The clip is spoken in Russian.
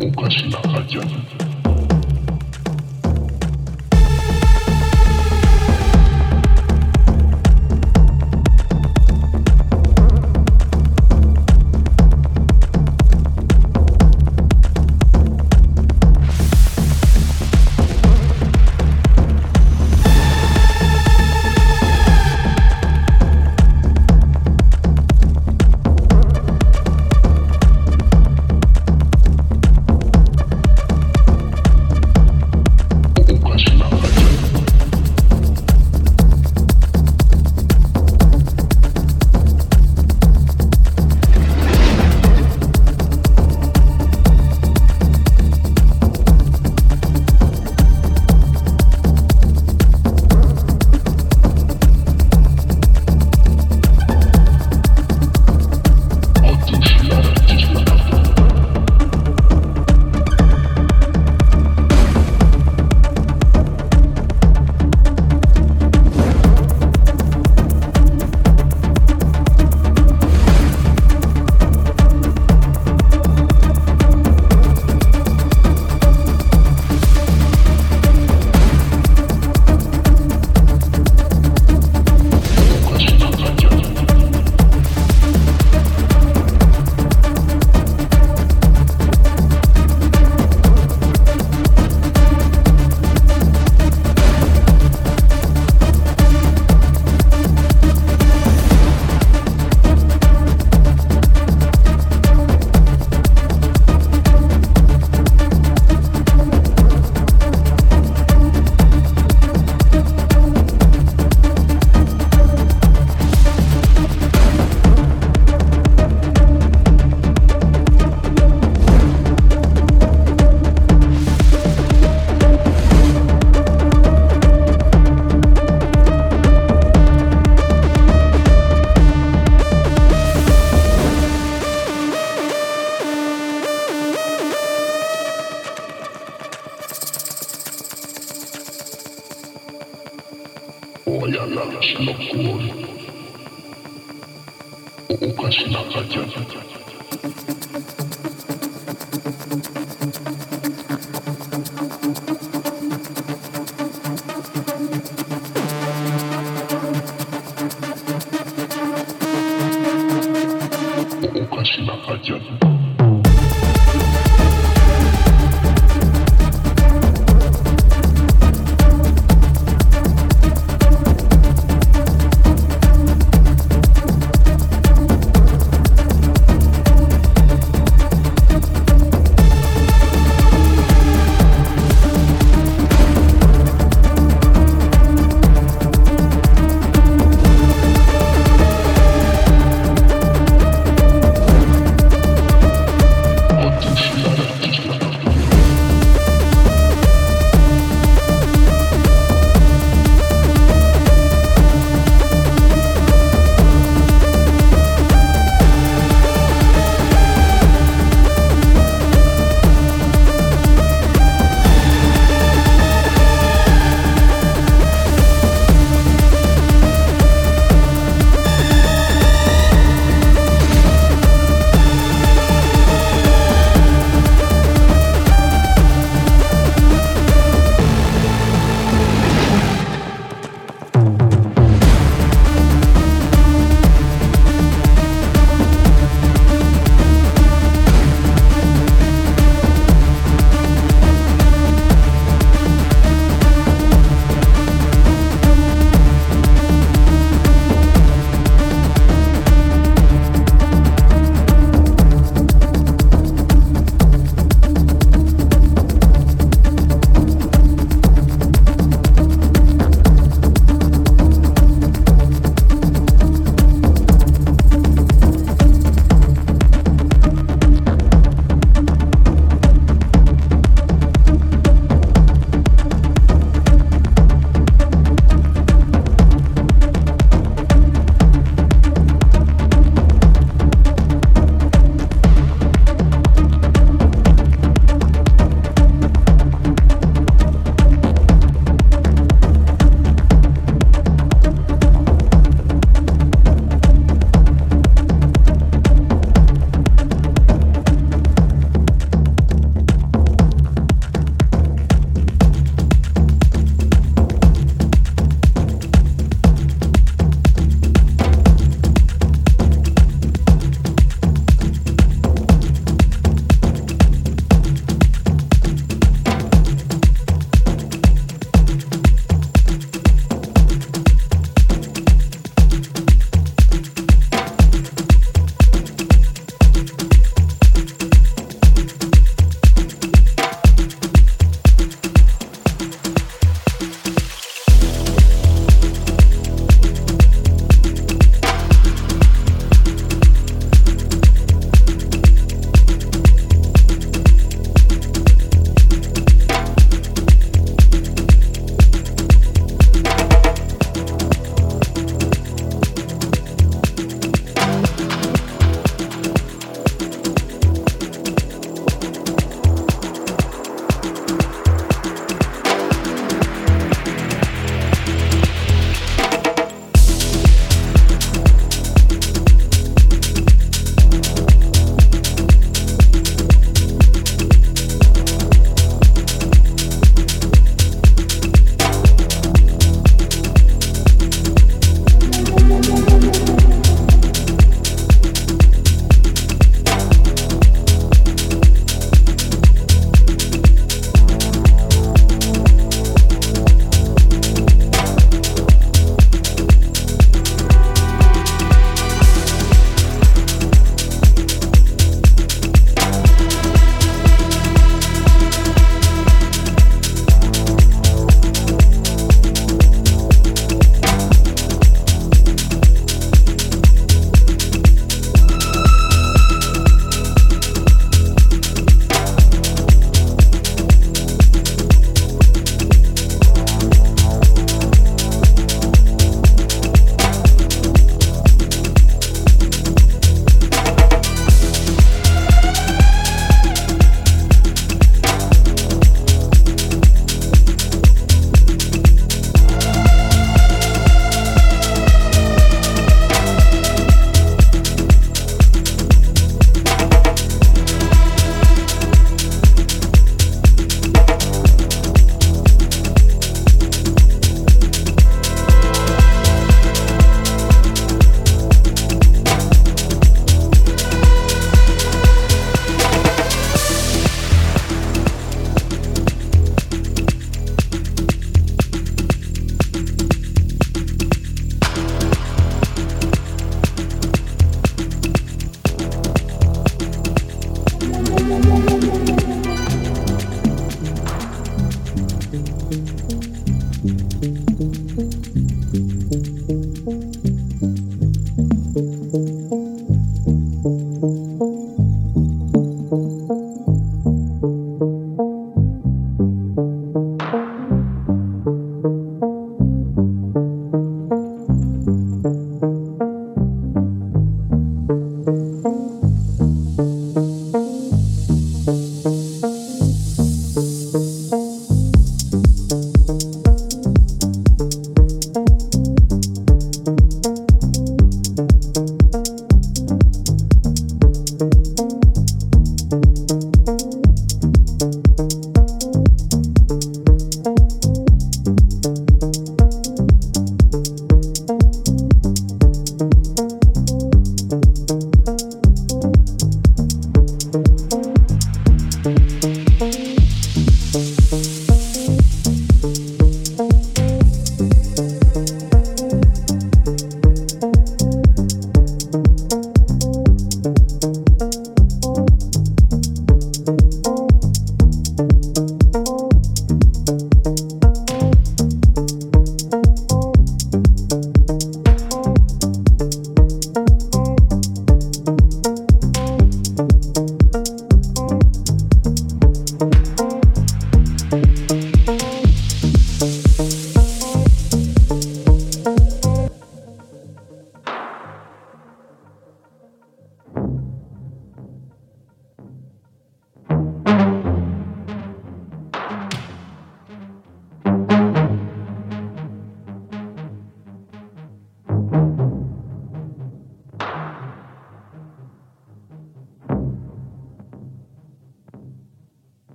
упасть хотят.